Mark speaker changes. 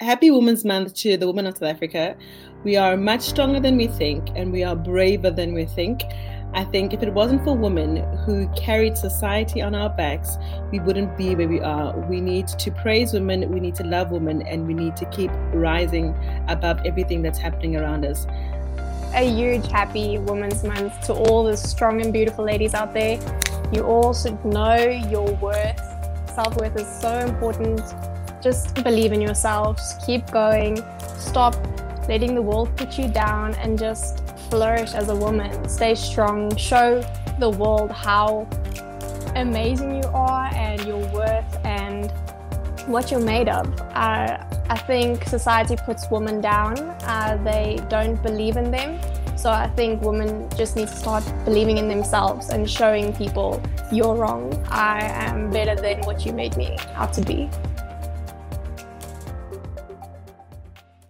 Speaker 1: happy Women's Month to the women of South Africa. We are much stronger than we think, and we are braver than we think. I think if it wasn't for women who carried society on our backs, we wouldn't be where we are. We need to praise women, we need to love women, and we need to keep rising above everything that's happening around us.
Speaker 2: A huge happy Women's Month to all the strong and beautiful ladies out there. You all should know your worth. Self worth is so important. Just believe in yourselves, keep going, stop letting the world put you down, and just flourish as a woman. Stay strong, show the world how amazing you are and your worth and what you're made of. Uh, I think society puts women down, uh, they don't believe in them. So I think women just need to start believing in themselves and showing people you're wrong. I am better than what you made me out to be.